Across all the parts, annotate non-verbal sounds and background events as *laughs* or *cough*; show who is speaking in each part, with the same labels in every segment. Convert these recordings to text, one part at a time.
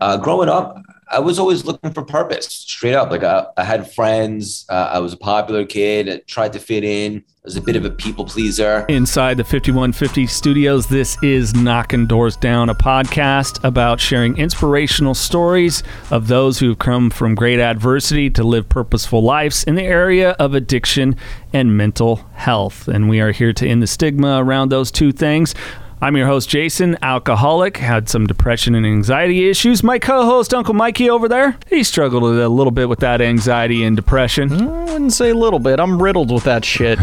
Speaker 1: Uh, growing up, I was always looking for purpose, straight up. Like I, I had friends. Uh, I was a popular kid. I tried to fit in. I was a bit of a people pleaser.
Speaker 2: Inside the 5150 studios, this is Knocking Doors Down, a podcast about sharing inspirational stories of those who have come from great adversity to live purposeful lives in the area of addiction and mental health. And we are here to end the stigma around those two things. I'm your host, Jason, alcoholic, had some depression and anxiety issues. My co host, Uncle Mikey, over there, he struggled a little bit with that anxiety and depression.
Speaker 3: I wouldn't say a little bit. I'm riddled with that shit.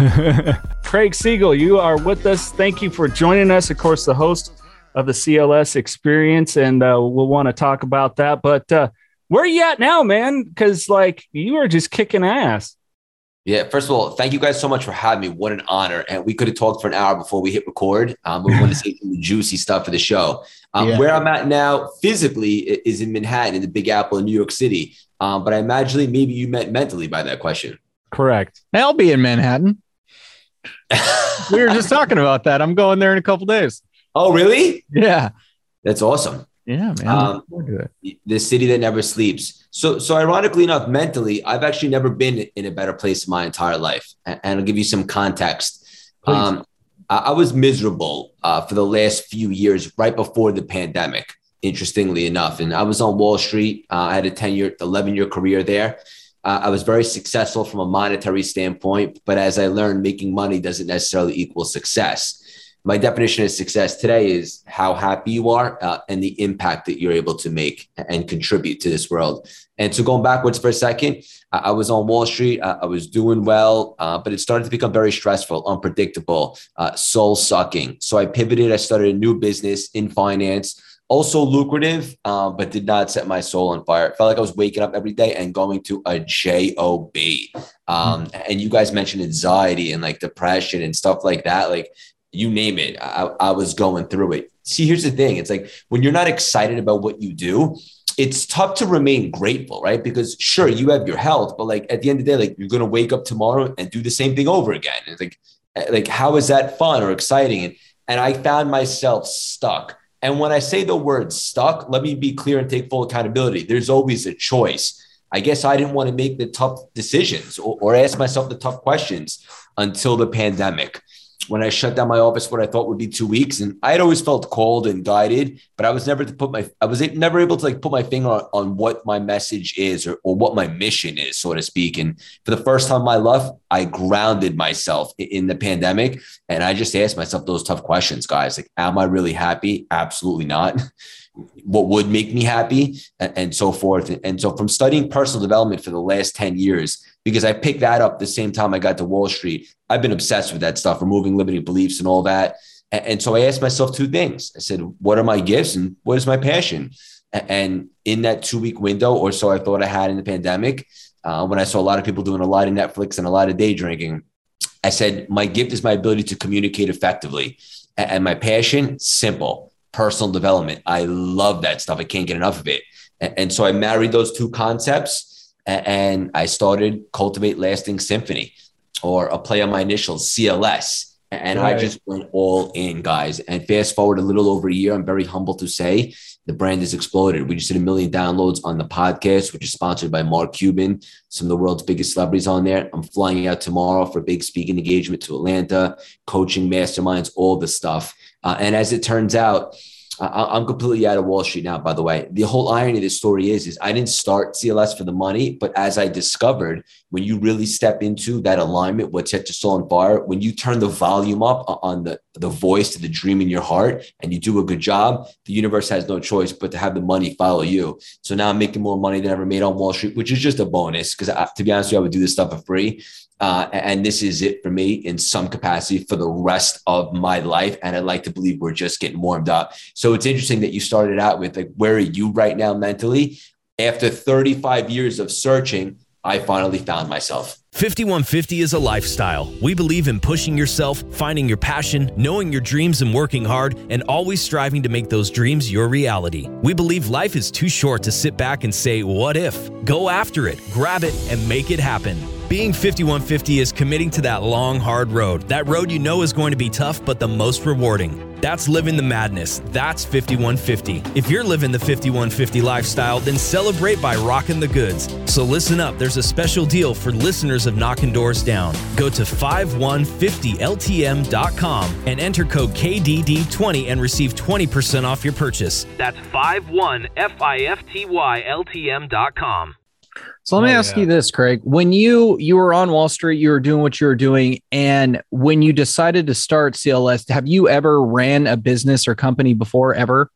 Speaker 3: *laughs*
Speaker 2: Craig Siegel, you are with us. Thank you for joining us. Of course, the host of the CLS experience, and uh, we'll want to talk about that. But uh, where are you at now, man? Because, like, you are just kicking ass.
Speaker 1: Yeah, first of all, thank you guys so much for having me. What an honor. And we could have talked for an hour before we hit record. Um, we want to say some juicy stuff for the show. Um, yeah. Where I'm at now physically is in Manhattan, in the Big Apple in New York City. Um, but I imagine maybe you meant mentally by that question.
Speaker 3: Correct. I'll be in Manhattan. *laughs* we were just talking about that. I'm going there in a couple days.
Speaker 1: Oh, really?
Speaker 3: Yeah.
Speaker 1: That's awesome.
Speaker 3: Yeah, man.
Speaker 1: Um, the city that never sleeps. So, so ironically enough, mentally, I've actually never been in a better place in my entire life. And I'll give you some context. Um, I was miserable uh, for the last few years, right before the pandemic. Interestingly enough, and I was on Wall Street. Uh, I had a ten year, eleven year career there. Uh, I was very successful from a monetary standpoint, but as I learned, making money doesn't necessarily equal success my definition of success today is how happy you are uh, and the impact that you're able to make and contribute to this world. And so going backwards for a second, I was on Wall Street. I was doing well, uh, but it started to become very stressful, unpredictable, uh, soul sucking. So I pivoted. I started a new business in finance, also lucrative, uh, but did not set my soul on fire. It felt like I was waking up every day and going to a job. Um, and you guys mentioned anxiety and like depression and stuff like that. Like you name it. I, I was going through it. See, here's the thing it's like when you're not excited about what you do, it's tough to remain grateful, right? Because sure, you have your health, but like at the end of the day, like you're gonna wake up tomorrow and do the same thing over again. It's like, eh, like how is that fun or exciting? And and I found myself stuck. And when I say the word stuck, let me be clear and take full accountability. There's always a choice. I guess I didn't want to make the tough decisions or, or ask myself the tough questions until the pandemic when I shut down my office, what I thought would be two weeks, and I had always felt called and guided, but I was never to put my, I was never able to like put my finger on, on what my message is or, or what my mission is, so to speak. And for the first time in my life, I grounded myself in the pandemic, and I just asked myself those tough questions, guys. Like, am I really happy? Absolutely not. *laughs* what would make me happy and, and so forth. And so from studying personal development for the last 10 years, because I picked that up the same time I got to Wall Street, I've been obsessed with that stuff, removing limiting beliefs and all that. And, and so I asked myself two things. I said, what are my gifts and what is my passion? And in that two week window or so I thought I had in the pandemic, uh, when I saw a lot of people doing a lot of Netflix and a lot of day drinking, I said, my gift is my ability to communicate effectively. And my passion, simple personal development. I love that stuff. I can't get enough of it. And so I married those two concepts and I started Cultivate Lasting Symphony or a play on my initials, CLS. And right. I just went all in, guys. And fast forward a little over a year, I'm very humble to say the brand has exploded. We just did a million downloads on the podcast, which is sponsored by Mark Cuban, some of the world's biggest celebrities on there. I'm flying out tomorrow for a big speaking engagement to Atlanta, coaching masterminds, all the stuff. Uh, and as it turns out, I, am completely out of Wall Street now, by the way. The whole irony of this story is, is I didn't start CLS for the money, but as I discovered, when you really step into that alignment, what's set to soul and fire, when you turn the volume up on the, the voice to the dream in your heart and you do a good job, the universe has no choice but to have the money follow you. So now I'm making more money than I ever made on Wall Street, which is just a bonus because to be honest with you, I would do this stuff for free. Uh, and this is it for me in some capacity for the rest of my life. And I'd like to believe we're just getting warmed up. So it's interesting that you started out with like, where are you right now mentally? After 35 years of searching, I finally found myself.
Speaker 4: 5150 is a lifestyle. We believe in pushing yourself, finding your passion, knowing your dreams, and working hard, and always striving to make those dreams your reality. We believe life is too short to sit back and say, What if? Go after it, grab it, and make it happen. Being 5150 is committing to that long, hard road. That road you know is going to be tough, but the most rewarding. That's living the madness. That's 5150. If you're living the 5150 lifestyle, then celebrate by rocking the goods. So listen up, there's a special deal for listeners of Knocking Doors Down. Go to 5150ltm.com and enter code KDD20 and receive 20% off your purchase. That's 5150ltm.com.
Speaker 3: So let me oh, ask yeah. you this, Craig. When you you were on Wall Street, you were doing what you were doing, and when you decided to start CLS, have you ever ran a business or company before ever?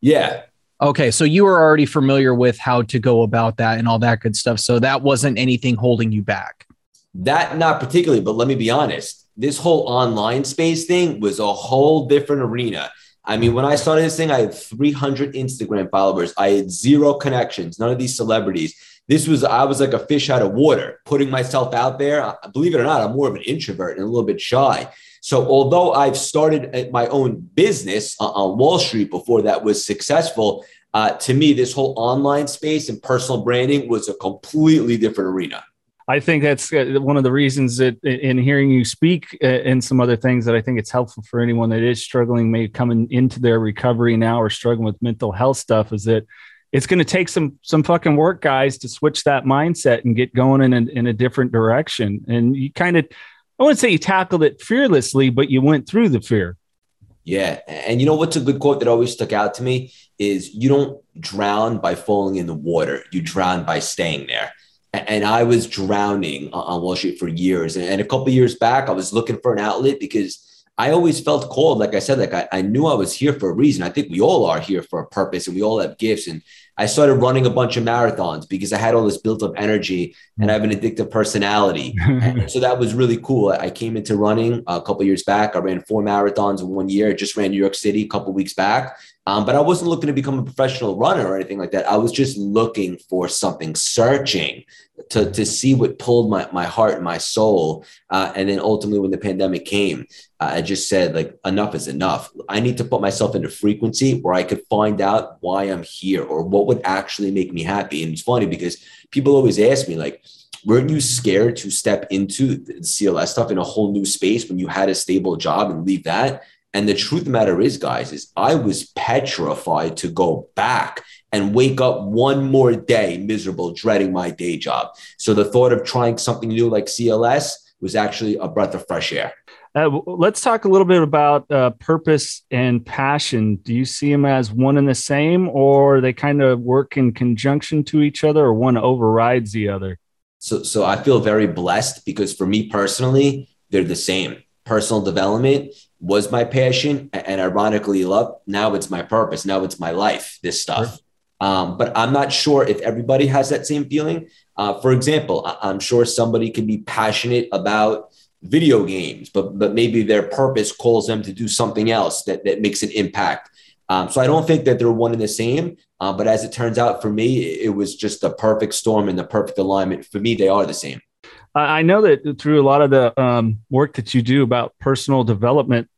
Speaker 1: Yeah.
Speaker 3: Okay, so you were already familiar with how to go about that and all that good stuff. So that wasn't anything holding you back.
Speaker 1: That not particularly, but let me be honest. This whole online space thing was a whole different arena. I mean, when I started this thing, I had 300 Instagram followers. I had zero connections, none of these celebrities this was I was like a fish out of water, putting myself out there. Believe it or not, I'm more of an introvert and a little bit shy. So although I've started my own business on Wall Street before that was successful, uh, to me, this whole online space and personal branding was a completely different arena.
Speaker 2: I think that's uh, one of the reasons that in hearing you speak uh, and some other things that I think it's helpful for anyone that is struggling, maybe coming into their recovery now or struggling with mental health stuff, is that it's going to take some some fucking work guys to switch that mindset and get going in a, in a different direction. And you kind of i wouldn't say you tackled it fearlessly but you went through the fear.
Speaker 1: Yeah and you know what's a good quote that always stuck out to me is you don't drown by falling in the water you drown by staying there and i was drowning on wall street for years and a couple years back i was looking for an outlet because I always felt called. Like I said, like I, I knew I was here for a reason. I think we all are here for a purpose and we all have gifts. And I started running a bunch of marathons because I had all this built up energy and I have an addictive personality. *laughs* so that was really cool. I came into running a couple years back. I ran four marathons in one year. I just ran New York City a couple weeks back. Um, but I wasn't looking to become a professional runner or anything like that. I was just looking for something, searching to, to see what pulled my, my heart and my soul. Uh, and then ultimately, when the pandemic came, uh, I just said, like, enough is enough. I need to put myself into frequency where I could find out why I'm here or what would actually make me happy. And it's funny because people always ask me, like, weren't you scared to step into the CLS stuff in a whole new space when you had a stable job and leave that? And the truth of the matter is, guys, is I was petrified to go back and wake up one more day miserable, dreading my day job. So the thought of trying something new like CLS was actually a breath of fresh air.
Speaker 2: Uh, let's talk a little bit about uh, purpose and passion. Do you see them as one and the same, or they kind of work in conjunction to each other, or one overrides the other?
Speaker 1: So, so I feel very blessed because for me personally, they're the same. Personal development was my passion, and ironically, love now it's my purpose. Now it's my life. This stuff. Sure. Um, but I'm not sure if everybody has that same feeling. Uh, for example, I- am sure somebody can be passionate about video games, but but maybe their purpose calls them to do something else that, that makes an impact. Um, so I don't think that they're one and the same. Uh, but as it turns out, for me, it was just the perfect storm and the perfect alignment. For me, they are the same.
Speaker 2: I know that through a lot of the um, work that you do about personal development,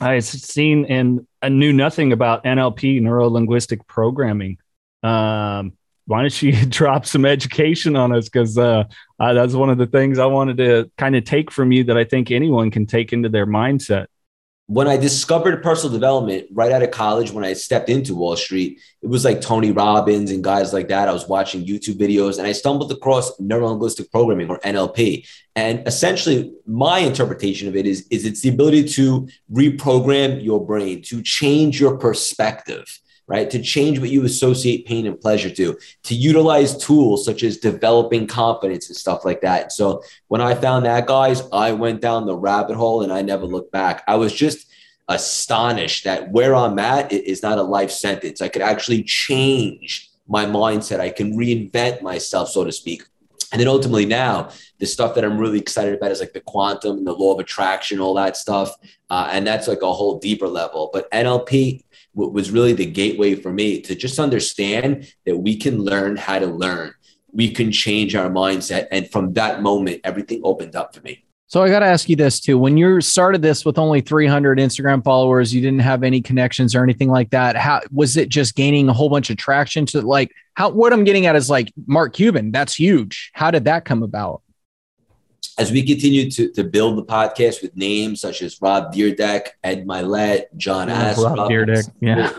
Speaker 2: I've seen and I knew nothing about NLP, neuro linguistic programming. Um, why don't you *laughs* drop some education on us? Because uh, that's one of the things I wanted to kind of take from you that I think anyone can take into their mindset.
Speaker 1: When I discovered personal development right out of college, when I stepped into Wall Street, it was like Tony Robbins and guys like that. I was watching YouTube videos and I stumbled across neuro linguistic programming or NLP. And essentially, my interpretation of it is, is it's the ability to reprogram your brain, to change your perspective right? To change what you associate pain and pleasure to, to utilize tools such as developing confidence and stuff like that. So when I found that, guys, I went down the rabbit hole and I never looked back. I was just astonished that where I'm at is not a life sentence. I could actually change my mindset. I can reinvent myself, so to speak. And then ultimately now, the stuff that I'm really excited about is like the quantum and the law of attraction, all that stuff. Uh, and that's like a whole deeper level. But NLP was really the gateway for me to just understand that we can learn how to learn. We can change our mindset. And from that moment, everything opened up for me.
Speaker 3: So I got to ask you this too. When you started this with only 300 Instagram followers, you didn't have any connections or anything like that. How was it just gaining a whole bunch of traction to like how what I'm getting at is like Mark Cuban, that's huge. How did that come about?
Speaker 1: As we continue to, to build the podcast with names such as Rob Dyrdek, Ed Mylett, John Ass,
Speaker 3: Rob Dyrdek, yeah.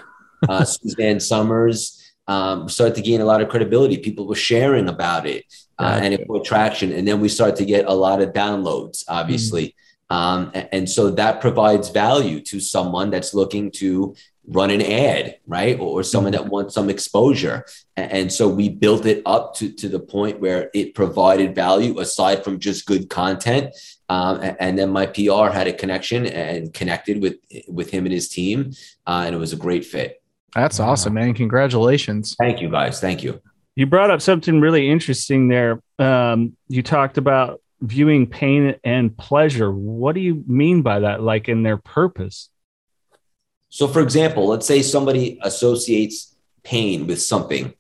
Speaker 1: uh, *laughs* Suzanne Somers, um, started to gain a lot of credibility. People were sharing about it uh, and it put traction. And then we start to get a lot of downloads, obviously. Mm-hmm. Um, and, and, so that provides value to someone that's looking to run an ad, right? Or, or someone mm-hmm. that wants some exposure. And, and, so we built it up to, to the point where it provided value aside from just good content. Um, and, and, then my PR had a connection and connected with with him and his team, uh, and it was a great fit.
Speaker 3: That's awesome, man! Congratulations.
Speaker 1: Thank you, guys. Thank you.
Speaker 2: You brought up something really interesting there. Um, you talked about viewing pain and pleasure. What do you mean by that? Like in their purpose?
Speaker 1: So, for example, let's say somebody associates pain with something.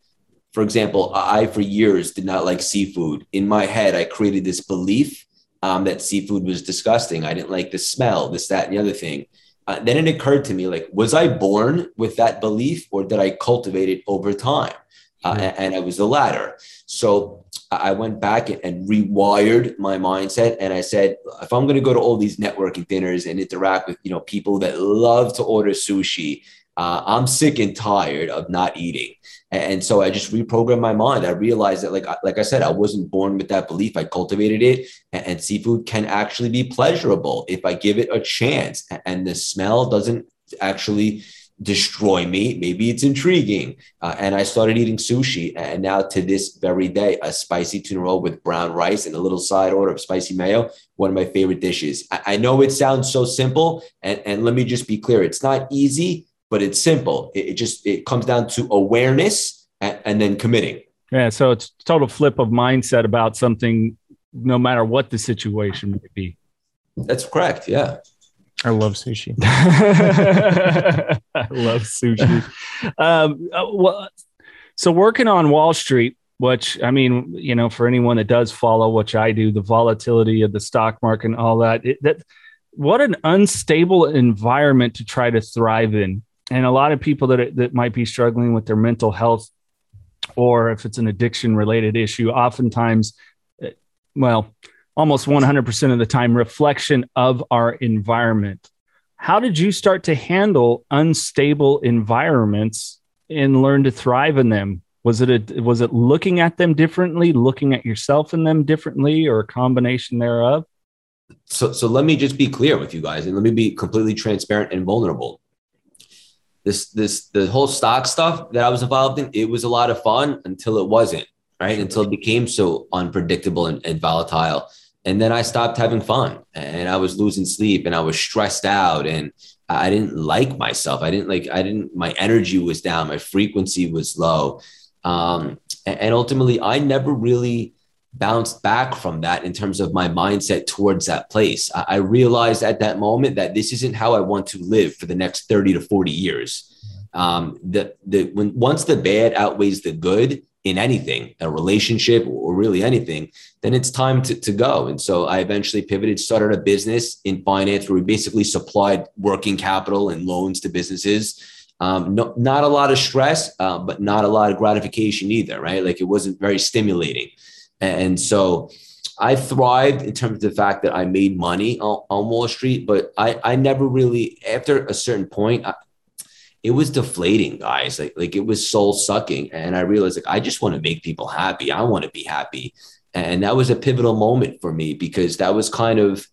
Speaker 1: For example, I, for years, did not like seafood. In my head, I created this belief um, that seafood was disgusting. I didn't like the smell, this, that, and the other thing. Uh, then it occurred to me like, was I born with that belief or did I cultivate it over time? uh, and, and, I was the latter. So I went back and rewired my mindset, and I said, if I'm going to go to all these networking dinners and interact with you know people that love to order sushi, uh, I'm sick and tired of not eating. And so I just reprogrammed my mind. I realized that, like, like I said, I wasn't born with that belief. I cultivated it, and, and seafood can actually be pleasurable if I give it a chance. And the smell doesn't actually destroy me. Maybe it's intriguing. Uh, and I started eating sushi. And now to this very day, a spicy tuna roll with brown rice and a little side order of spicy mayo, one of my favorite dishes. I, I know it sounds so simple. And, and let me just be clear. It's not easy, but it's simple. It, it just, it comes down to awareness and, and then committing.
Speaker 2: Yeah. So it's total flip of mindset about something, no matter what the situation may be.
Speaker 1: That's correct. Yeah.
Speaker 3: I love sushi. *laughs*
Speaker 2: I love sushi. Um, uh, well, so working on Wall Street, which I mean, you know, for anyone that does follow, which I do, the volatility of the stock market and all that, it, that what an unstable environment to try to thrive in. And a lot of people that that might be struggling with their mental health, or if it's an addiction related issue, oftentimes, uh, well, almost 100% of the time reflection of our environment. How did you start to handle unstable environments and learn to thrive in them? Was it a, was it looking at them differently, looking at yourself in them differently, or a combination thereof?
Speaker 1: So, so let me just be clear with you guys, and let me be completely transparent and vulnerable. This, this, the whole stock stuff that I was involved in, it was a lot of fun until it wasn't, right? Until it became so unpredictable and, and volatile and then I stopped having fun and I was losing sleep and I was stressed out and I didn't like myself. I didn't like, I didn't, my energy was down, my frequency was low. Um, and ultimately, I never really bounced back from that in terms of my mindset towards that place. I realized at that moment that this isn't how I want to live for the next 30 to 40 years. Um, the, the, when once the bad outweighs the good, in anything, a relationship or really anything, then it's time to, to go. And so I eventually pivoted, started a business in finance where we basically supplied working capital and loans to businesses. Um, no, not a lot of stress, uh, but not a lot of gratification either, right? Like it wasn't very stimulating. And so I thrived in terms of the fact that I made money on, on Wall Street, but I, I never really, after a certain point, I, it was deflating, guys. Like, like it was soul sucking. And I realized like I just want to make people happy. I want to be happy. And that was a pivotal moment for me because that was kind of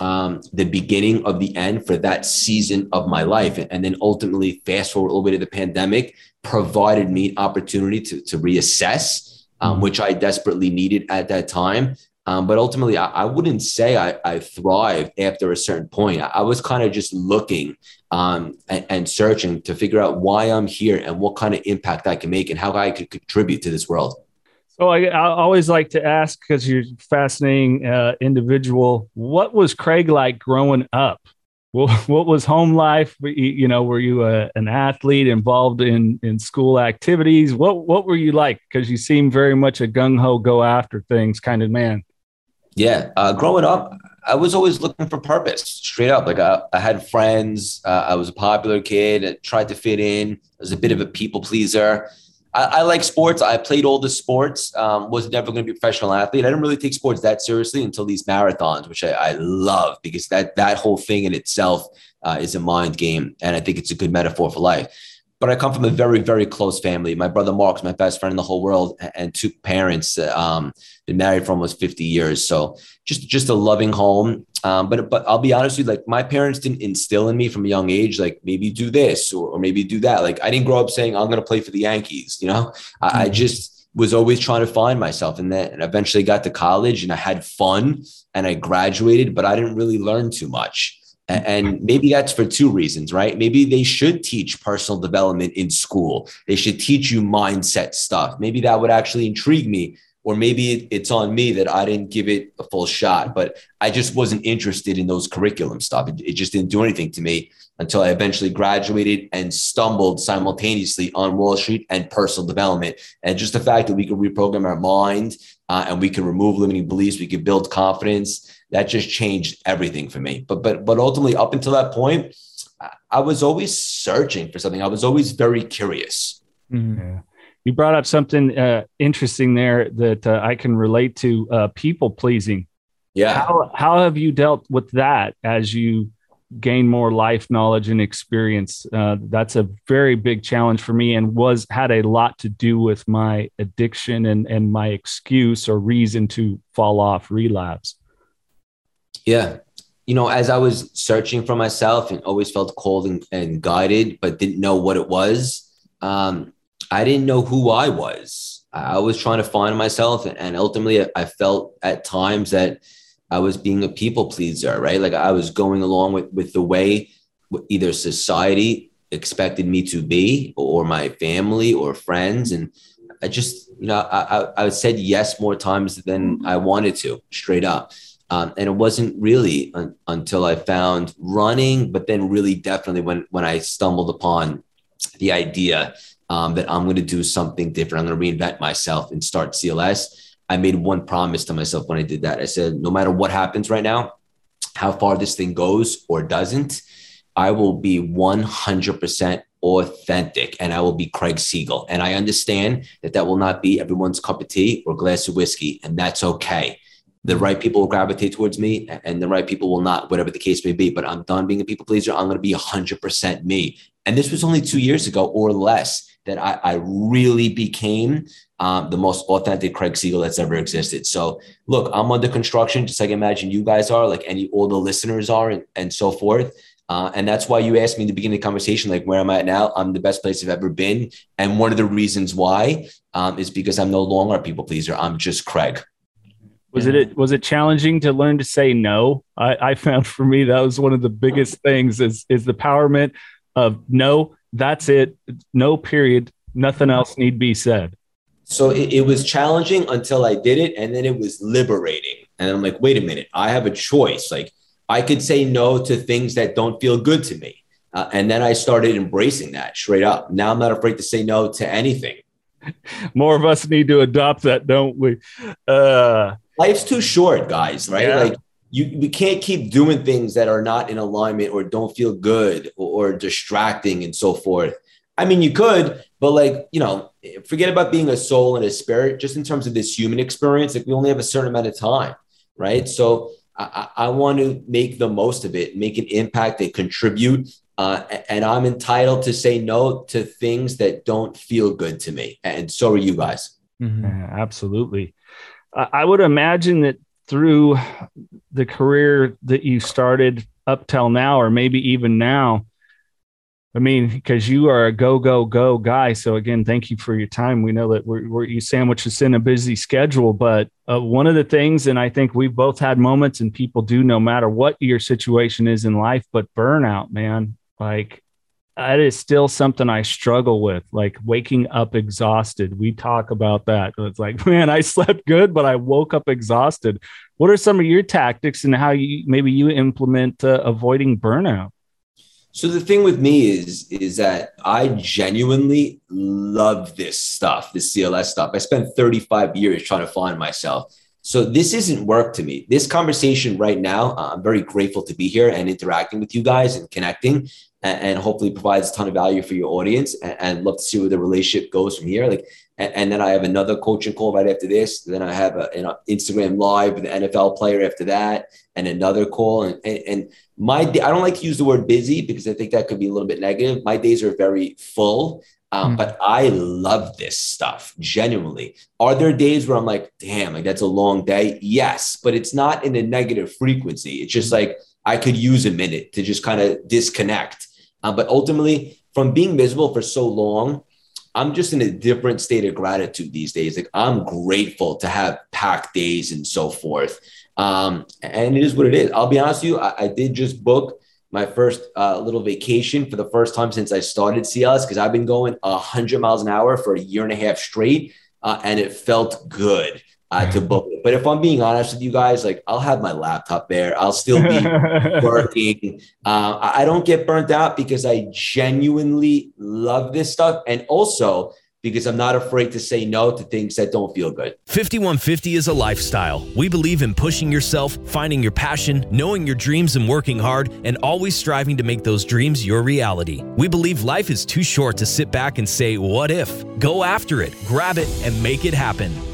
Speaker 1: um, the beginning of the end for that season of my life. And then ultimately, fast forward a little bit of the pandemic, provided me an opportunity to, to reassess, um, mm-hmm. which I desperately needed at that time. Um, but ultimately, I, I, wouldn't say I, I thrived after a certain point. I, I was kind of just looking um, and, and, searching to figure out why I'm here and what kind of impact I can make and how I could contribute to this world.
Speaker 2: So I, always like to ask because you're a fascinating uh, individual. What was Craig like growing up? What, what was home life? You know, were you a, an athlete involved in in school activities? What what were you like? Because you seem very much a gung ho, go after things kind of man.
Speaker 1: Yeah, uh, growing up, I was always looking for purpose, straight up. Like I, I had friends. Uh, I was a popular kid. I tried to fit in. I was a bit of a people pleaser. I, I like sports. I played all the sports. Um, was never going to be a professional athlete. I didn't really take sports that seriously until these marathons, which I, I love because that that whole thing in itself uh, is a mind game, and I think it's a good metaphor for life but I come from a very, very close family. My brother Mark's my best friend in the whole world, and two parents. Um, been married for almost 50 years, so just just a loving home. Um, but but I'll be honest with you, like my parents didn't instill in me from a young age, like maybe do this or, or maybe do that. Like I didn't grow up saying I'm going to play for the Yankees. You know, I, mm-hmm. I just was always trying to find myself, and then eventually got to college, and I had fun, and I graduated, but I didn't really learn too much. And maybe that's for two reasons, right? Maybe they should teach personal development in school. They should teach you mindset stuff. Maybe that would actually intrigue me. Or maybe it's on me that I didn't give it a full shot, but I just wasn't interested in those curriculum stuff. It, it just didn't do anything to me until I eventually graduated and stumbled simultaneously on Wall Street and personal development. And just the fact that we could reprogram our mind uh, and we could remove limiting beliefs, we could build confidence that just changed everything for me. But but but ultimately, up until that point, I was always searching for something. I was always very curious.
Speaker 2: Mm-hmm. Yeah. You brought up something uh, interesting there that uh, I can relate to: uh, people pleasing.
Speaker 1: Yeah.
Speaker 2: How how have you dealt with that as you gain more life knowledge and experience? Uh, that's a very big challenge for me, and was had a lot to do with my addiction and and my excuse or reason to fall off, relapse.
Speaker 1: Yeah. You know, as I was searching for myself and always felt called and, and guided, but didn't know what it was, um, I didn't know who I was. I was trying to find myself. And ultimately, I felt at times that I was being a people pleaser, right? Like I was going along with, with the way either society expected me to be or my family or friends. And I just, you know, I, I, I said yes more times than I wanted to, straight up. Um, and it wasn't really un- until I found running, but then really definitely when when I stumbled upon the idea um, that I'm going to do something different. I'm going to reinvent myself and start CLS. I made one promise to myself when I did that. I said, no matter what happens right now, how far this thing goes or doesn't, I will be 100% authentic and I will be Craig Siegel. And I understand that that will not be everyone's cup of tea or glass of whiskey, and that's okay the right people will gravitate towards me and the right people will not, whatever the case may be. But I'm done being a people pleaser. I'm going to be 100% me. And this was only two years ago or less that I, I really became um, the most authentic Craig Siegel that's ever existed. So, look, I'm under construction, just like I imagine you guys are, like any all the listeners are, and, and so forth. Uh, and that's why you asked me in the beginning of the conversation, like where am I at now? I'm the best place I've ever been. And one of the reasons why um, is because I'm no longer a people pleaser. I'm just Craig.
Speaker 2: Was it was it challenging to learn to say no? I, I found for me that was one of the biggest things is is the empowerment of no, that's it, no period, nothing else need be said.
Speaker 1: So it, it was challenging until I did it, and then it was liberating. And I'm like, wait a minute, I have a choice. Like I could say no to things that don't feel good to me. Uh, and then I started embracing that straight up. Now I'm not afraid to say no to anything. *laughs*
Speaker 2: More of us need to adopt that, don't we? Uh,
Speaker 1: life's too short, guys, right? Yeah. Like you we can't keep doing things that are not in alignment or don't feel good or, or distracting and so forth. I mean, you could, but like, you know, forget about being a soul and a spirit, just in terms of this human experience. Like, we only have a certain amount of time, right? So, I, I want to make the most of it, make an impact, and contribute. Uh, and I'm entitled to say no to things that don't feel good to me. And so are you guys.
Speaker 2: Mm-hmm. Absolutely. I would imagine that through the career that you started up till now, or maybe even now, I mean, because you are a go, go, go guy. So again, thank you for your time. We know that we're, we're you sandwich us in a busy schedule, but uh, one of the things, and I think we've both had moments and people do no matter what your situation is in life, but burnout, man, like that is still something I struggle with, like waking up exhausted. We talk about that. It's like, *laughs* man, I slept good, but I woke up exhausted. What are some of your tactics and how you maybe you implement uh, avoiding burnout?
Speaker 1: So the thing with me is is that I genuinely love this stuff, this CLS stuff. I spent 35 years trying to find myself. So this isn't work to me. This conversation right now, uh, I'm very grateful to be here and interacting with you guys and connecting and, and hopefully provides a ton of value for your audience and, and, love to see where the relationship goes from here. Like, and, and, then I have another coaching call right after this. Then I have a, an Instagram live with an NFL player after that and another call. And, and, and my, I don't like to use the word busy because I think that could be a little bit negative. My days are very full. Um, mm. But I love this stuff genuinely. Are there days where I'm like, damn, like that's a long day? Yes, but it's not in a negative frequency. It's just like I could use a minute to just kind of disconnect uh, but ultimately, from being miserable for so long, I'm just in a different state of gratitude these days. Like I'm grateful to have packed days and so forth. Um, and it is what it is. I'll be honest with you. I, I did just book my first uh, little vacation for the first time since I started CLS because I've been going 100 miles an hour for a year and a half straight, uh, and it felt good uh, to book it. But if I'm being honest with you guys, like I'll have my laptop there. I'll still be *laughs* working. Uh, I don't get burnt out because I genuinely love this stuff. And also, because I'm not afraid to say no to things that don't feel good.
Speaker 4: 5150 is a lifestyle. We believe in pushing yourself, finding your passion, knowing your dreams, and working hard, and always striving to make those dreams your reality. We believe life is too short to sit back and say, What if? Go after it, grab it, and make it happen.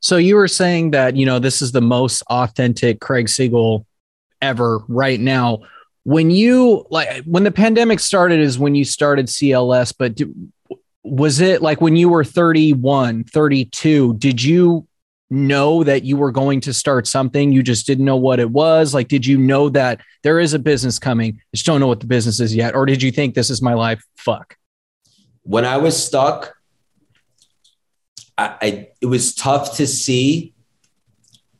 Speaker 3: So you were saying that, you know, this is the most authentic Craig Siegel ever right now. When you like when the pandemic started is when you started CLS, but do, was it like when you were 31, 32, did you know that you were going to start something? You just didn't know what it was? Like did you know that there is a business coming I just don't know what the business is yet or did you think this is my life? Fuck.
Speaker 1: When i was stuck I, I it was tough to see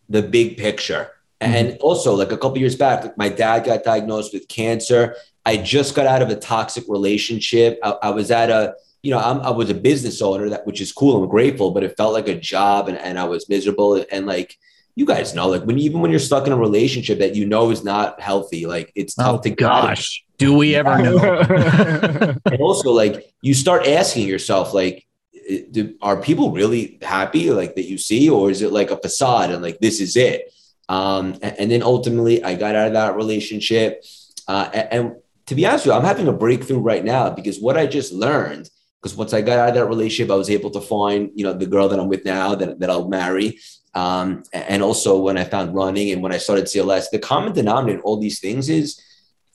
Speaker 1: the big picture. Mm-hmm. And also, like a couple years back, like my dad got diagnosed with cancer. I just got out of a toxic relationship. I, I was at a, you know, I'm, i was a business owner, that which is cool. I'm grateful, but it felt like a job, and, and I was miserable. And, and like you guys know, like when even when you're stuck in a relationship that you know is not healthy, like it's tough oh, to
Speaker 3: gosh. Do we ever know? *laughs*
Speaker 1: and also, like you start asking yourself, like, do, are people really happy like that you see or is it like a facade and like this is it? Um, and, and, then ultimately i got out of that relationship. Uh, and, and, to be honest with you i'm having a breakthrough right now because what i just learned because once i got out of that relationship i was able to find you know the girl that i'm with now that, that i'll marry. Um, and also when i found running and when i started cls the common denominator in all these things is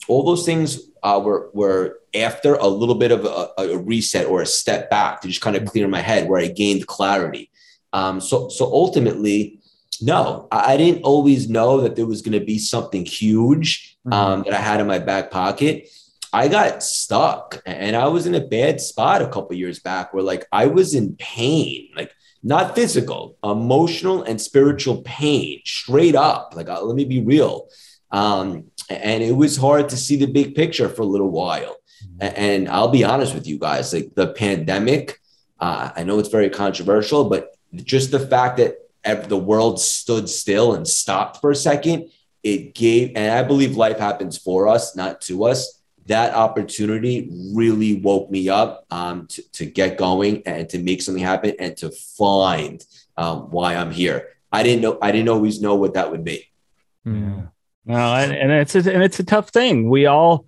Speaker 1: all those things uh, were were after a little bit of a, a, reset or a step back to just kind of clear my head where I gained clarity. Um, so so ultimately, no, I, didn't always know that there was going to be something huge mm-hmm. um, that I had in my back pocket. I got stuck and I was in a bad spot a couple years back where like I was in pain, like not physical, emotional and spiritual pain, straight up. Like, uh, let me be real. Um, and it was hard to see the big picture for a little while. And I'll be honest with you guys, like the pandemic, uh, I know it's very controversial, but just the fact that the world stood still and stopped for a second, it gave, and I believe life happens for us, not to us. That opportunity really woke me up um, to, to get going and to make something happen and to find um, why I'm here. I didn't know, I didn't always know what that would be.
Speaker 2: Yeah. No, and, and it's a, and it's a tough thing. We all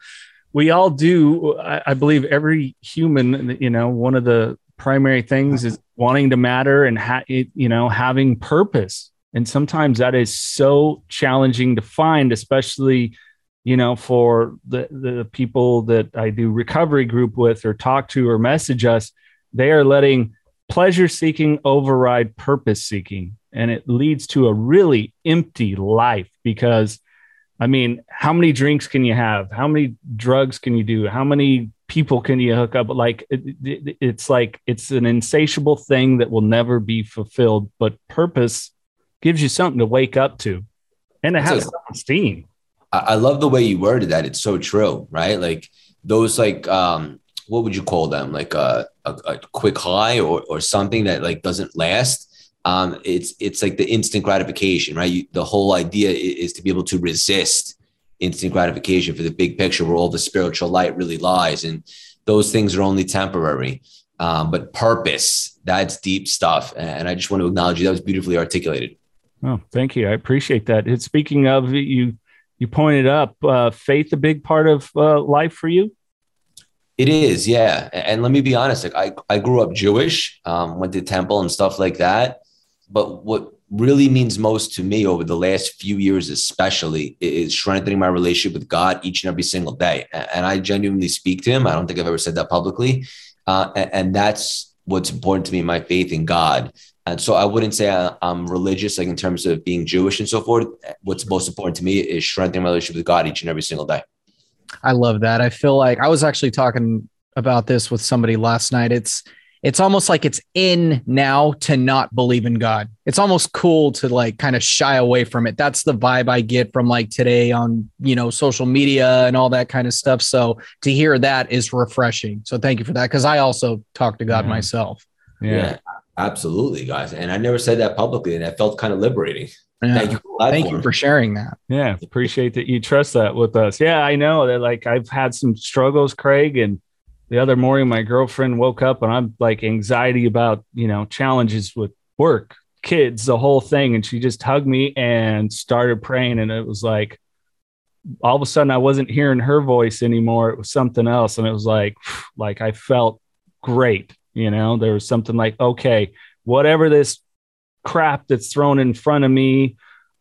Speaker 2: we all do. I, I believe every human, you know, one of the primary things is wanting to matter and ha- it, you know having purpose. And sometimes that is so challenging to find, especially you know for the the people that I do recovery group with or talk to or message us they are letting pleasure seeking override purpose seeking. And it leads to a really empty life because, I mean, how many drinks can you have? How many drugs can you do? How many people can you hook up? Like, it, it, it's like it's an insatiable thing that will never be fulfilled. But purpose gives you something to wake up to and it has steam.
Speaker 1: I love the way you worded that. It's so true, right? Like those, like, um, what would you call them? Like a, a, a quick high or, or something that like doesn't last. Um, it's it's like the instant gratification, right? You, the whole idea is to be able to resist instant gratification for the big picture, where all the spiritual light really lies, and those things are only temporary. Um, but purpose, that's deep stuff, and I just want to acknowledge you. That was beautifully articulated.
Speaker 2: Oh, thank you. I appreciate that. And speaking of you, you pointed up uh, faith, a big part of uh, life for you.
Speaker 1: It is, yeah. And let me be honest, like I, I grew up Jewish, um, went to temple and stuff like that. But what really means most to me over the last few years, especially, is strengthening my relationship with God each and every single day. And I genuinely speak to Him. I don't think I've ever said that publicly. Uh, and that's what's important to me, my faith in God. And so I wouldn't say I'm religious, like in terms of being Jewish and so forth. What's most important to me is strengthening my relationship with God each and every single day.
Speaker 3: I love that. I feel like I was actually talking about this with somebody last night. It's it's almost like it's in now to not believe in God. It's almost cool to like kind of shy away from it. That's the vibe I get from like today on, you know, social media and all that kind of stuff. So to hear that is refreshing. So thank you for that cuz I also talk to God yeah. myself.
Speaker 1: Yeah. yeah. Absolutely, guys. And I never said that publicly and that felt kind of liberating.
Speaker 3: Yeah. Thank you. Thank you for sharing that.
Speaker 2: Yeah, appreciate that you trust that with us. Yeah, I know that like I've had some struggles, Craig, and the other morning my girlfriend woke up and I'm like anxiety about, you know, challenges with work, kids, the whole thing and she just hugged me and started praying and it was like all of a sudden I wasn't hearing her voice anymore. It was something else and it was like *sighs* like I felt great, you know. There was something like okay, whatever this crap that's thrown in front of me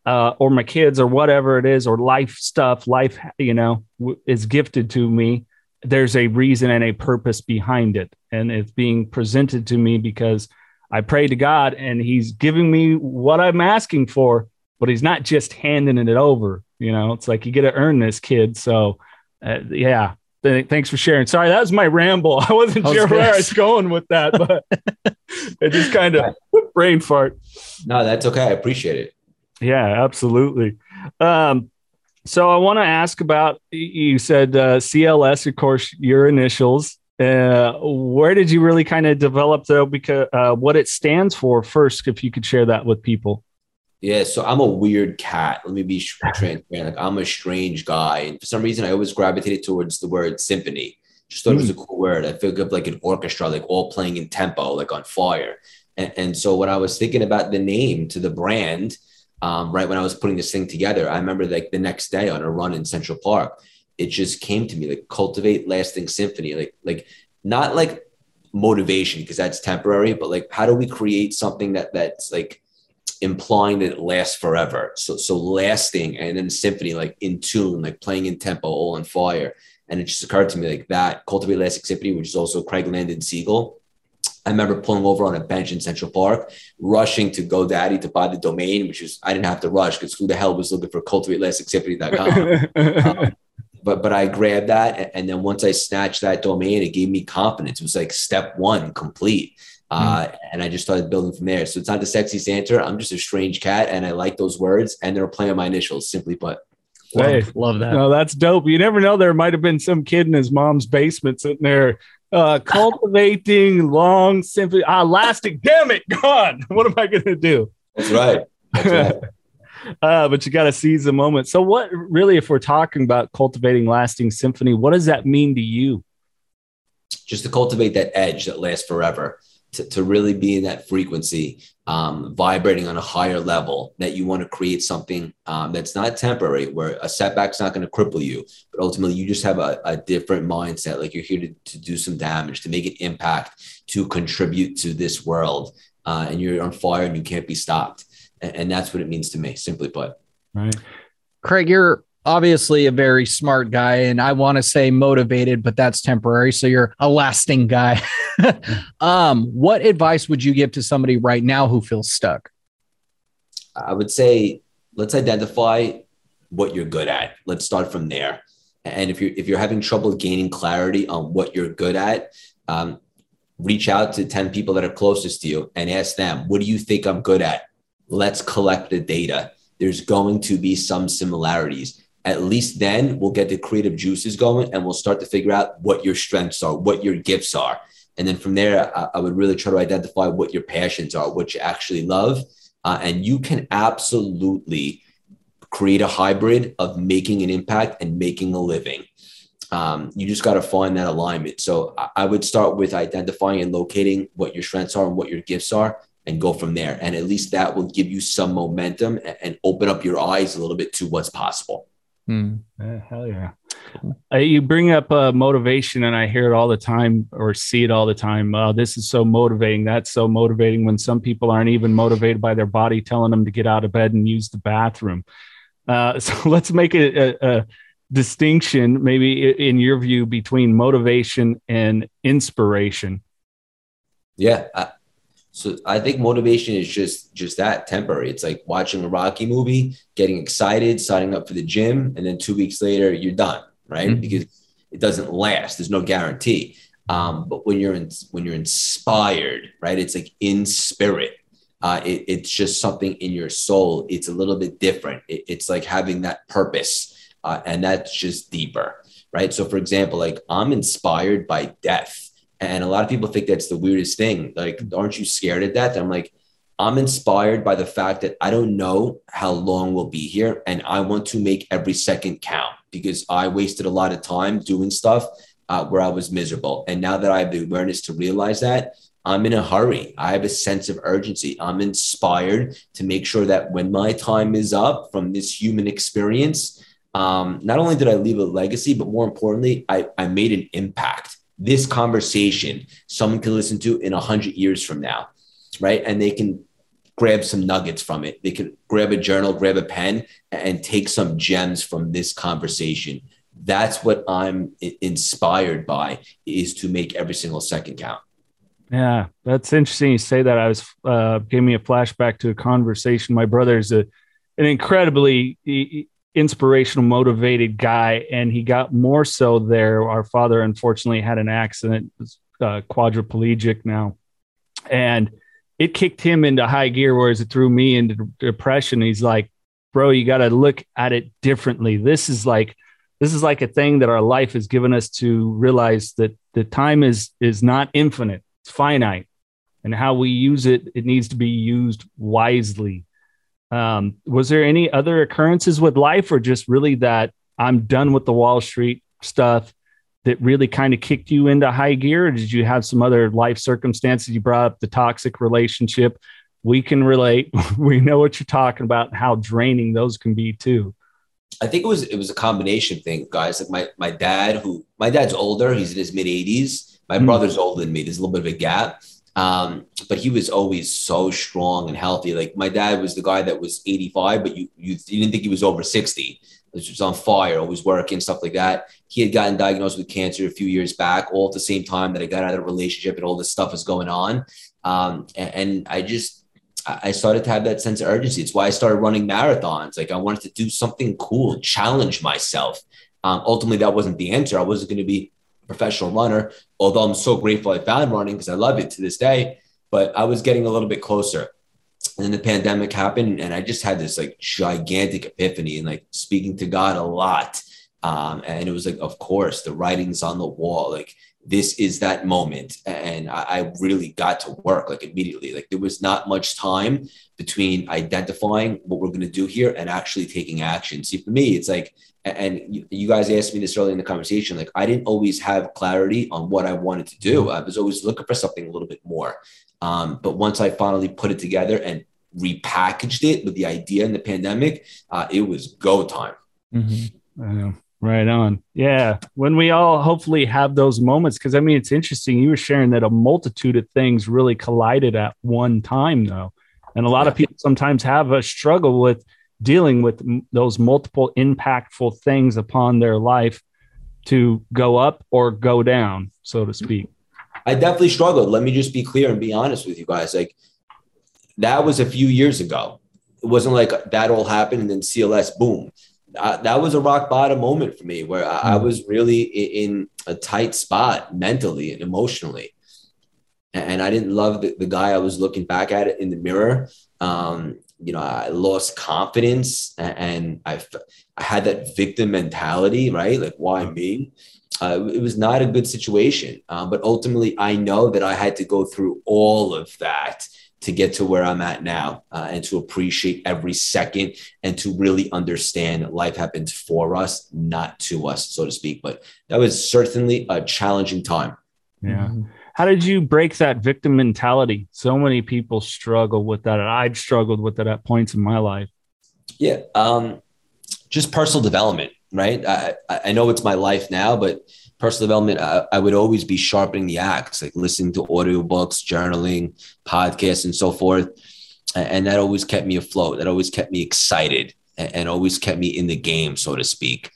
Speaker 2: uh, or my kids or whatever it is or life stuff life you know w- is gifted to me there's a reason and a purpose behind it and it's being presented to me because i pray to god and he's giving me what i'm asking for but he's not just handing it over you know it's like you got to earn this kid so uh, yeah thanks for sharing. Sorry, that was my ramble. *laughs* I wasn't I was sure where I was going with that, but *laughs* it just kind of brain fart.
Speaker 1: No, that's okay. I appreciate it.
Speaker 2: Yeah, absolutely. Um, so I want to ask about you said uh, CLS, of course, your initials. Uh, where did you really kind of develop though? Because uh, what it stands for first, if you could share that with people.
Speaker 1: Yeah, so I'm a weird cat. Let me be *laughs* transparent. Like I'm a strange guy, and for some reason, I always gravitated towards the word symphony. Just thought mm. it was a hmm. cool word. I feel of like an orchestra, like all playing in tempo, like on fire. And, and so when I was thinking about the name to the brand, um, right when I was putting this thing together, I remember like the next day on a run in Central Park, it just came to me like cultivate lasting symphony, like like not like motivation because that's temporary, but like how do we create something that that's like implying that it lasts forever. So so lasting and then symphony like in tune, like playing in tempo, all on fire. And it just occurred to me like that cultivate lasting symphony, which is also Craig Landon Siegel. I remember pulling over on a bench in Central Park, rushing to GoDaddy to buy the domain, which is I didn't have to rush because who the hell was looking for cultivatelasting *laughs* um, but but I grabbed that, and then once I snatched that domain, it gave me confidence. It was like step one complete. Uh, mm. And I just started building from there. So it's not the sexy Santa. I'm just a strange cat, and I like those words, and they're playing my initials. Simply put.
Speaker 2: Hey, love that. No, that's dope. You never know. There might have been some kid in his mom's basement sitting there uh, cultivating long, simply ah, lasting. Damn it, gone. *laughs* What am I going to do?
Speaker 1: That's right. That's right. *laughs*
Speaker 2: uh, but you got to seize the moment. So, what really, if we're talking about cultivating lasting symphony, what does that mean to you?
Speaker 1: Just to cultivate that edge that lasts forever to, to really be in that frequency, um, vibrating on a higher level, that you want to create something um, that's not temporary, where a setback's not going to cripple you, but ultimately you just have a, a different mindset. Like you're here to, to do some damage, to make an impact, to contribute to this world. Uh, and you're on fire and you can't be stopped. And, and that's what it means to me, simply put.
Speaker 2: Right.
Speaker 3: Craig, you're obviously a very smart guy and I want to say motivated, but that's temporary. So you're a lasting guy. *laughs* *laughs* um, what advice would you give to somebody right now who feels stuck?
Speaker 1: I would say let's identify what you're good at. Let's start from there. And if you're if you're having trouble gaining clarity on what you're good at, um, reach out to 10 people that are closest to you and ask them, what do you think I'm good at? Let's collect the data. There's going to be some similarities. At least then we'll get the creative juices going and we'll start to figure out what your strengths are, what your gifts are. And then from there, I, I would really try to identify what your passions are, what you actually love. Uh, and you can absolutely create a hybrid of making an impact and making a living. Um, you just got to find that alignment. So I, I would start with identifying and locating what your strengths are and what your gifts are and go from there. And at least that will give you some momentum and, and open up your eyes a little bit to what's possible.
Speaker 2: Mm. Yeah, hell yeah. Uh, you bring up uh, motivation, and I hear it all the time or see it all the time. Uh, this is so motivating. That's so motivating when some people aren't even motivated by their body telling them to get out of bed and use the bathroom. Uh, *laughs* so let's make a, a, a, distinction, maybe in your view, between motivation and inspiration.
Speaker 1: Yeah. So I think motivation is just just that temporary. It's like watching a Rocky movie, getting excited, signing up for the gym, and then two weeks later you're done, right? Mm-hmm. Because it doesn't last. There's no guarantee. Um, but when you're in, when you're inspired, right? It's like in spirit uh, it, it's just something in your soul. It's a little bit different. It, it's like having that purpose, uh, and that's just deeper, right? So, for example, like I'm inspired by death, and a lot of people think that's the weirdest thing. Like, aren't you scared of death? I'm like, I'm inspired by the fact that I don't know how long we'll be here, and I want to make every second count because I wasted a lot of time doing stuff uh, where I was miserable, and now that I have the awareness to realize that I'm in a hurry. I have a sense of urgency. I'm inspired to make sure that when my time is up from this human experience, um, not only did I leave a legacy, but more importantly, I, I made an impact. This conversation, someone can listen to in a hundred years from now, right? And they can grab some nuggets from it. They can grab a journal, grab a pen, and take some gems from this conversation. That's what I'm inspired by is to make every single second count.
Speaker 2: Yeah, that's interesting. You say that. I was uh, gave me a flashback to a conversation. My brother's a an incredibly inspirational, motivated guy, and he got more so there. Our father, unfortunately, had an accident, uh, quadriplegic now, and it kicked him into high gear, whereas it threw me into depression. He's like, "Bro, you got to look at it differently. This is like." This is like a thing that our life has given us to realize that the time is is not infinite it's finite and how we use it it needs to be used wisely um, was there any other occurrences with life or just really that i'm done with the wall street stuff that really kind of kicked you into high gear? Or did you have some other life circumstances? You brought up the toxic relationship. We can relate. *laughs* We know what you're talking about how draining those can be too.
Speaker 1: I think it was it was a combination thing, guys. Like my my dad, who my dad's older, he's in his mid 80s, my mm brother's older than me. There's a little bit of a gap. Um, but he was always so strong and healthy. Like my dad was the guy that was 85, but you you, didn't think he was over 60. He was on fire, always working, stuff like that. He had gotten diagnosed with cancer a few years back, all at the same time that I got out of the relationship and all this stuff was going on. Um, and, and I just I started to have that sense of urgency. It's why I started running marathons. Like I wanted to do something cool, challenge myself. Um, ultimately, that wasn't the answer. I wasn't going to be a professional runner, although I'm so grateful I found running because I love it to this day. But I was getting a little bit closer. And then the pandemic happened, and I just had this like gigantic epiphany and like speaking to God a lot. Um, and it was like, of course, the writing's on the wall. Like, this is that moment. And I, I really got to work like immediately. Like, there was not much time between identifying what we're going to do here and actually taking action. See, for me, it's like and you guys asked me this early in the conversation like i didn't always have clarity on what i wanted to do i was always looking for something a little bit more um, but once i finally put it together and repackaged it with the idea in the pandemic uh, it was go time
Speaker 2: mm-hmm. Right on yeah when we all hopefully have those moments because i mean it's interesting you were sharing that a multitude of things really collided at one time though and a lot of people sometimes have a struggle with dealing with m- those multiple impactful things upon their life to go up or go down, so to mm-hmm. speak.
Speaker 1: I definitely struggled. Let me just be clear and be honest with you guys. Like that was a few years ago. It wasn't like that all happened and then CLS boom. Uh, that was a rock bottom moment for me where I, I hmm. was really in, in, a tight spot mentally and emotionally. And I didn't love the, the guy I was looking back at it in the mirror. Um, you know, I lost confidence and I, I had that victim mentality, right? Like, why me? Uh, it was not a good situation. Uh, but ultimately, I know that I had to go through all of that to get to where I'm at now uh, and to appreciate every second and to really understand life happens for us, not to us, so to speak. But that was certainly a challenging time.
Speaker 2: Yeah. Mm-hmm. How did you break that victim mentality? So many people struggle with that. And I've struggled with it at points in my life.
Speaker 1: Yeah. Um, just personal development, right? I, I know it's my life now, but personal development, I, I, would always be sharpening the axe, like listening to audiobooks, journaling, podcasts, and so forth. And that always kept me afloat. That always kept me excited and, always kept me in the game, so to speak.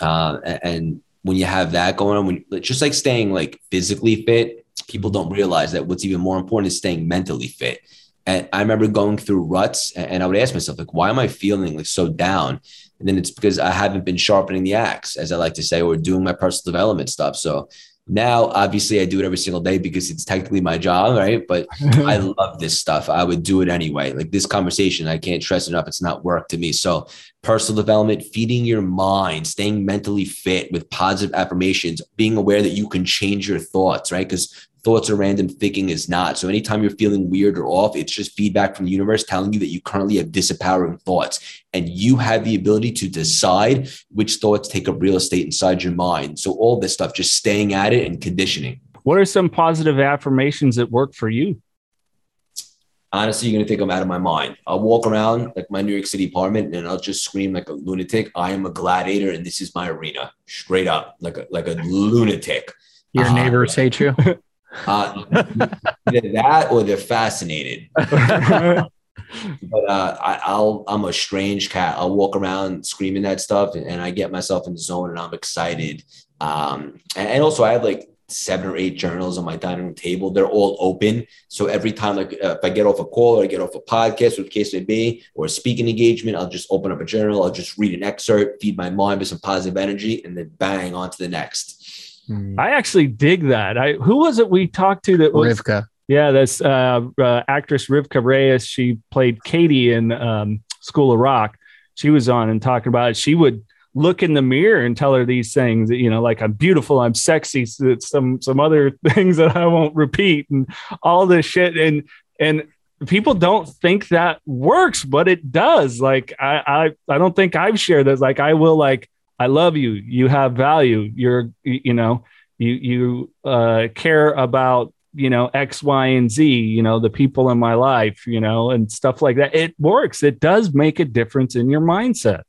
Speaker 1: Uh, and when you have that going on, when just like staying like physically fit, people don't realize that what's even more important is staying mentally fit. And I remember going through ruts and I would ask myself, like, why am I feeling like so down? And then it's because I haven't been sharpening the axe, as I like to say, or doing my personal development stuff. So now, obviously, I do it every single day because it's technically my job, right? But I *laughs* love this stuff. I would do it anyway. Like this conversation, I can't stress enough. It's not work to me. So, personal development, feeding your mind, staying mentally fit with positive affirmations, being aware that you can change your thoughts, right? Because thoughts are random, thinking is not. So anytime you're feeling weird or off, it's just feedback from the universe telling you that you currently have disempowering thoughts. And you have the ability to decide which thoughts take up real estate inside your mind. So all this stuff, just staying at it and conditioning.
Speaker 2: What are some positive affirmations that work for you?
Speaker 1: honestly, you're gonna think I'm out of my mind. I'll walk around like my New York City apartment and I'll just scream like a lunatic. I am a gladiator and this is my arena. Straight up, like a like a lunatic.
Speaker 3: Your uh, neighbors hate you. *laughs*
Speaker 1: Uh, either that or they're fascinated. *laughs* but uh, I, will I'm a strange cat. I'll walk around screaming that stuff, and, and I get myself in the zone, and I'm excited. Um, and, and, also, I have like seven or eight journals on my dining room table. They're all open, so every time, like uh, if I get off a call or I get off a podcast, what case may be, or a speaking engagement, I'll just open up a journal. I'll just read an excerpt, feed my mind with some positive energy, and then bang on to the next.
Speaker 2: Hmm. I actually dig that. I who was it we talked to that was
Speaker 3: Rivkah?
Speaker 2: Yeah, that's uh, uh, actress Rivkah Reyes. She played Katie in um, School of Rock. She was on and talking about it. She would look in the mirror and tell her these things. You know, like I'm beautiful, I'm sexy. Some some other *laughs* things that I won't repeat, and all this shit. And and people don't think that works, but it does. Like I I I don't think I've shared this. Like I will like I love you. You have value. You're, you know, you you uh, care about you know X, Y, and Z. You know the people in my life. You know, and stuff like that. It works. It does make a difference in your mindset.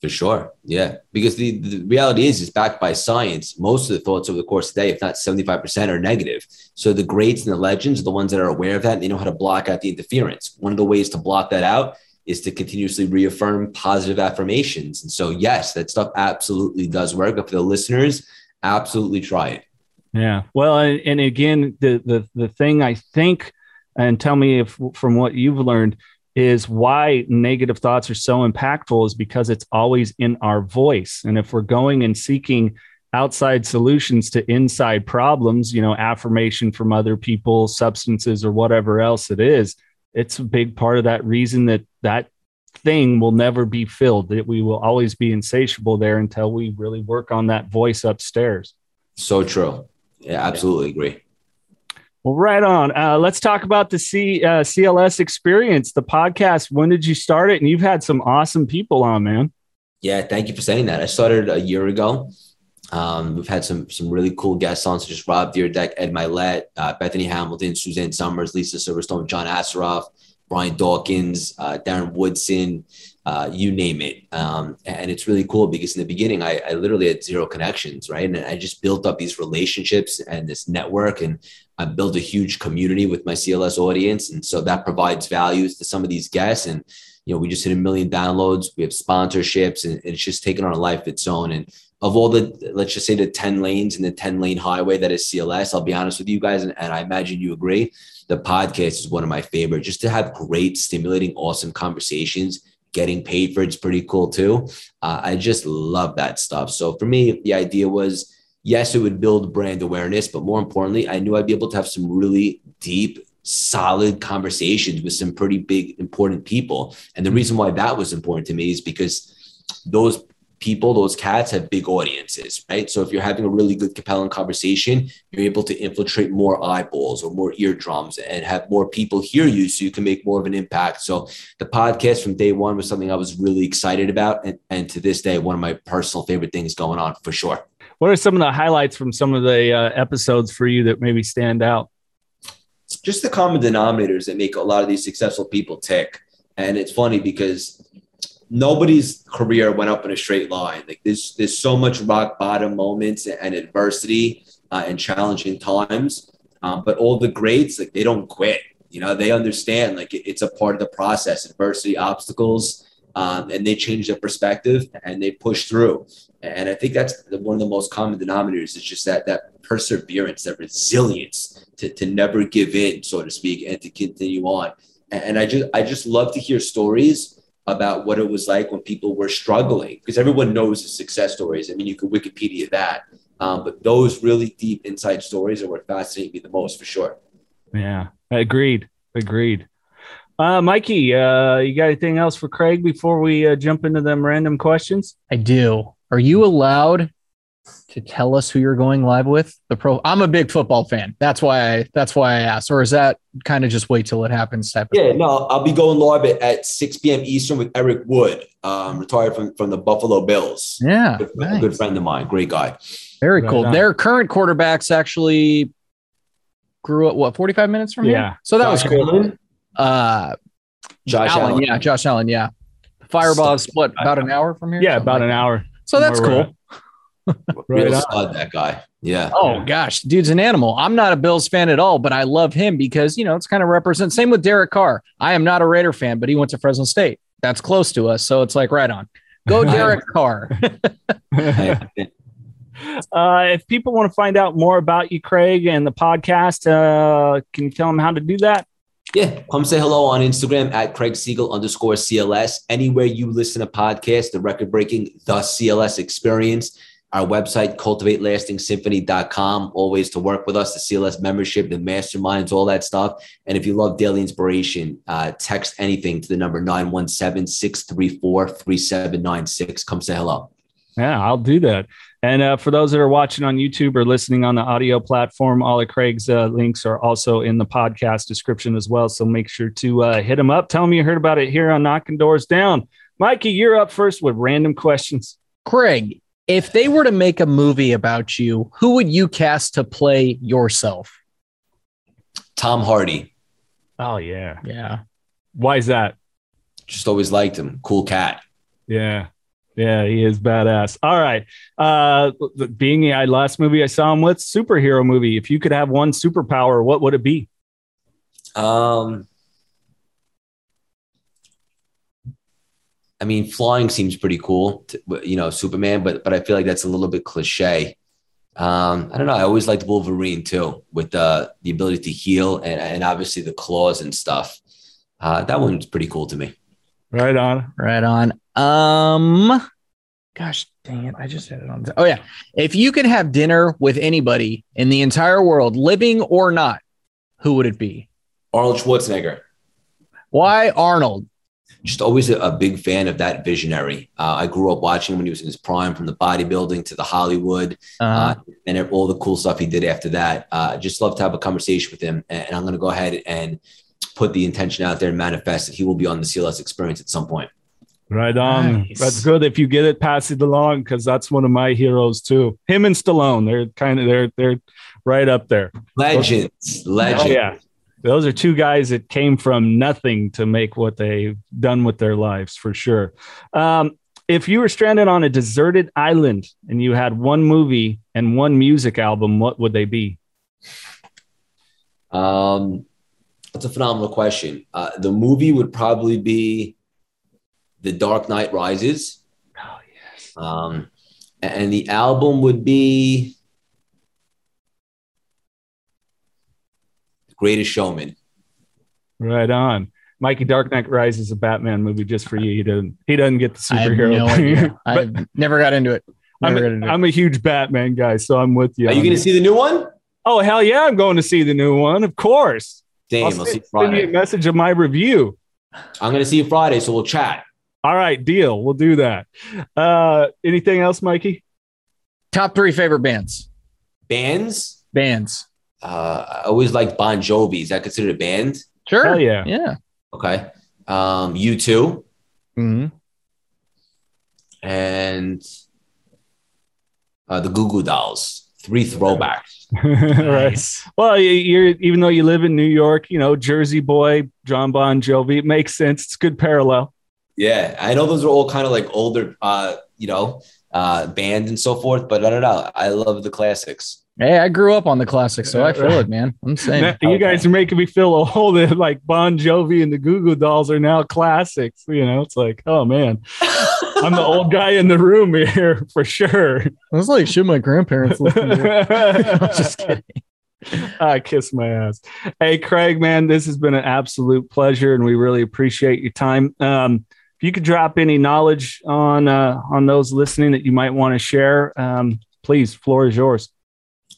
Speaker 1: For sure. Yeah. Because the, the reality is, it's backed by science. Most of the thoughts over the course of the day, if not 75%, are negative. So the greats and the legends are the ones that are aware of that. And they know how to block out the interference. One of the ways to block that out is to continuously reaffirm positive affirmations. And so, yes, that stuff absolutely does work. But for the listeners, absolutely try it.
Speaker 2: Yeah. Well, and, again, the, the, the thing I think, and tell me if from what you've learned, is why negative thoughts are so impactful is because it's always in our voice. And if we're going and seeking outside solutions to inside problems, you know, affirmation from other people, substances, or whatever else it is, it's a big part of that reason that that thing will never be filled that we will always be insatiable there until we really work on that voice upstairs.
Speaker 1: So true. Yeah absolutely agree.
Speaker 2: Well right on. Uh, let's talk about the C, uh, cls experience the podcast. When did you start it? And you've had some awesome people on man.
Speaker 1: Yeah thank you for saying that. I started a year ago um, we've had some some really cool guests on, such as Rob Dyrdek, Ed Mylett, uh, Bethany Hamilton, Suzanne Somers, Lisa Silverstone, John Assaraf, Brian Dawkins, uh, Darren Woodson, uh, you name it. Um, and it's really cool because in the beginning, I, I, literally had zero connections, right? And I just built up these relationships and this network, and I built a huge community with my CLS audience. And so that provides values to some of these guests. And, you know, we just hit a million downloads, we have sponsorships, and it's just taken on a life of its own. And of all the let's just say the 10 lanes and the 10 lane highway that is CLS, I'll be honest with you guys, and, and I imagine you agree. The podcast is one of my favorite. Just to have great, stimulating, awesome conversations. Getting paid for it's pretty cool too. Uh, I just love that stuff. So for me, the idea was yes, it would build brand awareness, but more importantly, I knew I'd be able to have some really deep, solid conversations with some pretty big, important people. And the reason why that was important to me is because those people, those cats have big audiences, right? So if you're having a really good, compelling conversation, you're able to infiltrate more eyeballs or more eardrums and have more people hear you so you can make more of an impact. So the podcast from day one was something I was really excited about. And, and to this day, one of my personal favorite things going on for sure.
Speaker 2: What are some of the highlights from some of the uh, episodes for you that maybe stand out?
Speaker 1: Just the common denominators that make a lot of these successful people tick. And it's funny because nobody's career went up in a straight line. Like there's there's so much rock bottom moments and adversity uh, and challenging times. Um, but all the greats, like they don't quit. You know, they understand like it, it's a part of the process, adversity, obstacles, um, and they change their perspective and they push through. And I think that's one of the most common denominators. It's just that that perseverance, that resilience to, to never give in, so to speak, and to continue on. And I just I just love to hear stories about what it was like when people were struggling because everyone knows the success stories. I mean, you could Wikipedia that, um, but those really deep inside stories are what fascinate me the most for sure.
Speaker 2: Yeah, agreed. Agreed. Uh, Mikey, uh, you got anything else for Craig before we uh, jump into them random questions?
Speaker 3: I do. Are you allowed to tell us who you're going live with? The pro. I'm a big football fan. That's why I. That's why I asked. Or is that kind of just wait till it happens? Type.
Speaker 1: yeah. No, I'll be going live at, at 6 p.m. Eastern with Eric Wood, um, retired from from the Buffalo Bills.
Speaker 3: Yeah,
Speaker 1: good, nice. good friend of mine. Great guy.
Speaker 3: Very right cool. On. Their current quarterbacks actually grew up what 45 minutes from here.
Speaker 2: Yeah.
Speaker 3: So that Josh was cool. Allen? Uh,
Speaker 1: Josh Allen,
Speaker 3: Allen. Yeah, Josh Allen. Yeah. Firebaugh's split about an hour from here?
Speaker 2: Yeah, about an hour.
Speaker 3: So that's cool. *laughs*
Speaker 1: Real stud, that guy. Yeah.
Speaker 3: Oh gosh, dude's an animal. I'm not a Bills fan at all, but I love him because you know it's kind of represent. Same with Derek Carr. I am not a Raider fan, but he went to Fresno State. That's close to us, so it's like right on. Go *laughs* Derek Carr. *laughs*
Speaker 2: uh, if people want to find out more about you, Craig, and the podcast, uh, can you tell them how to do that?
Speaker 1: Yeah, come say hello on Instagram at Craig Siegel underscore CLS. Anywhere you listen to podcasts, the record breaking The CLS Experience our website, cultivatelastingsymphony.com, always to work with us, the CLS membership, the masterminds, all that stuff. And if you love daily inspiration, uh, text anything to the number 917 634 3796. Come say hello.
Speaker 2: Yeah, I'll do that. And uh, for those that are watching on YouTube or listening on the audio platform, all of Craig's uh, links are also in the podcast description as well. So make sure to uh, hit them up. Tell them you heard about it here on Knocking Doors Down. Mikey, you're up first with random questions.
Speaker 3: Craig, if they were to make a movie about you, who would you cast to play yourself?
Speaker 1: Tom Hardy.
Speaker 2: Oh yeah,
Speaker 3: yeah.
Speaker 2: Why is that?
Speaker 1: Just always liked him. Cool cat.
Speaker 2: Yeah. Yeah, he is badass. All right. Uh being the last movie I saw him with, superhero movie. If you could have one superpower, what would it be?
Speaker 1: Um I mean, flying seems pretty cool, to, you know, Superman, but but I feel like that's a little bit cliche. Um, I don't know. I always liked Wolverine too, with the the ability to heal and, and obviously the claws and stuff. Uh, that one's pretty cool to me.
Speaker 2: Right on,
Speaker 3: right on. Um, gosh dang it, I just had it on. Oh yeah, if you could have dinner with anybody in the entire world, living or not, who would it be?
Speaker 1: Arnold Schwarzenegger.
Speaker 3: Why Arnold?
Speaker 1: Just always a, a big fan of that visionary. Uh, I grew up watching him when he was in his prime, from the bodybuilding to the Hollywood, uh-huh. uh, and all the cool stuff he did after that. Uh, just love to have a conversation with him, and, and I'm going to go ahead and put the intention out there and manifest that he will be on the CLS experience at some point.
Speaker 2: Right on. Nice. That's good. If you get it, pass it along because that's one of my heroes too. Him and Stallone, they're kind of they're they're right up there.
Speaker 1: Legends, legends. Oh,
Speaker 2: yeah, those are two guys that came from nothing to make what they've done with their lives for sure. Um, if you were stranded on a deserted island and you had one movie and one music album, what would they be?
Speaker 1: Um, that's a phenomenal question. Uh, the movie would probably be The Dark Knight Rises.
Speaker 2: Oh yes.
Speaker 1: Um, and the album would be Greatest Showman.
Speaker 2: Right on. Mikey Dark Knight Rises a Batman movie just for you. He doesn't he doesn't get the
Speaker 3: I have
Speaker 2: superhero
Speaker 3: no
Speaker 2: thing.
Speaker 3: idea. *laughs*
Speaker 2: But
Speaker 3: I never got into it.
Speaker 2: I'm,
Speaker 3: Never
Speaker 2: a,
Speaker 3: got into it.
Speaker 2: I'm a huge Batman guy, so I'm with you.
Speaker 1: Are you going to see the new one?
Speaker 2: Oh hell yeah, I'm going to see the new one. Of course.
Speaker 1: Damn,
Speaker 2: I'll
Speaker 1: I'll,
Speaker 2: send,
Speaker 1: see you
Speaker 2: send you a
Speaker 1: Friday.
Speaker 2: message of my review.
Speaker 1: I'm going to see you Friday, so we'll chat.
Speaker 2: All right, deal. We'll do that. Uh, anything else, Mikey?
Speaker 3: Top three favorite bands.
Speaker 1: Bands?
Speaker 3: Bands.
Speaker 1: Uh, I always like Bon Jovi. Is that considered a band?
Speaker 3: Sure.
Speaker 2: Hell yeah.
Speaker 3: Yeah.
Speaker 1: Okay. Um, U2
Speaker 3: hmm
Speaker 1: and uh, the Goo Goo Dolls. Three throwbacks. *laughs*
Speaker 2: right. Well, you- you're even though you live in New York, you know, Jersey boy, John Bon Jovi. It makes sense. It's good parallel.
Speaker 1: Yeah, I know those are all kind of like older, uh, you know, uh, bands and so forth, but I don't know. I love the classics.
Speaker 3: Hey, I grew up on the classics, so I feel it, man. I'm saying.
Speaker 2: you guys are making me feel old. Like Bon Jovi and the Goo Goo Dolls are now classics. You know, it's like, oh man, *laughs* I'm the old guy in the room here *laughs* for sure.
Speaker 3: That's like shit my grandparents listened *laughs* to. I'm just kidding.
Speaker 2: I kiss my ass. Hey, Craig, man, this has been an absolute pleasure, and we really appreciate your time. Um, if you could drop any knowledge on uh, on those listening that you might want to share, um, please, floor is yours.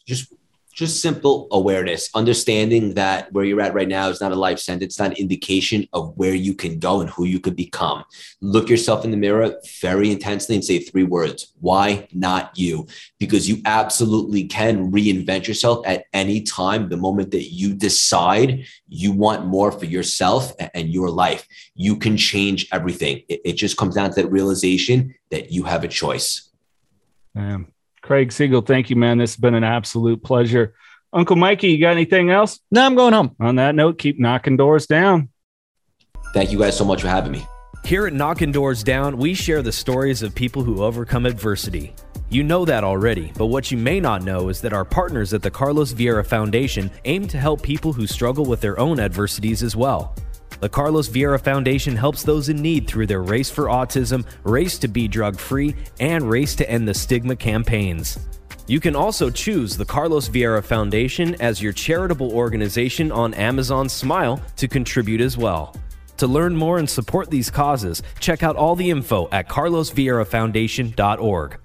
Speaker 1: Just just simple awareness, understanding that where you're at right now is not a life sentence, it's not an indication of where you can go and who you could become. Look yourself in the mirror very intensely and say three words. Why not you? Because you absolutely can reinvent yourself at any time. The moment that you decide you want more for yourself and your life, you can change everything. It, just comes down to that realization that you have a choice.
Speaker 2: Um, Craig Siegel, thank you, man. This has been an absolute pleasure. Uncle Mikey, you got anything else?
Speaker 3: No, I'm going home.
Speaker 2: On that note, keep knocking doors down.
Speaker 1: Thank you guys so much for having me.
Speaker 4: Here at Knocking Doors Down, we share the stories of people who overcome adversity. You know that already, but what you may not know is that our partners at the Carlos Vieira Foundation aim to help people who struggle with their own adversities as well. The Carlos Vieira Foundation helps those in need through their Race for Autism, Race to Be Drug Free, and Race to End the Stigma campaigns. You can also choose the Carlos Vieira Foundation as your charitable organization on Amazon Smile to contribute as well. To learn more and support these causes, check out all the info at carlosvieirafoundation.org.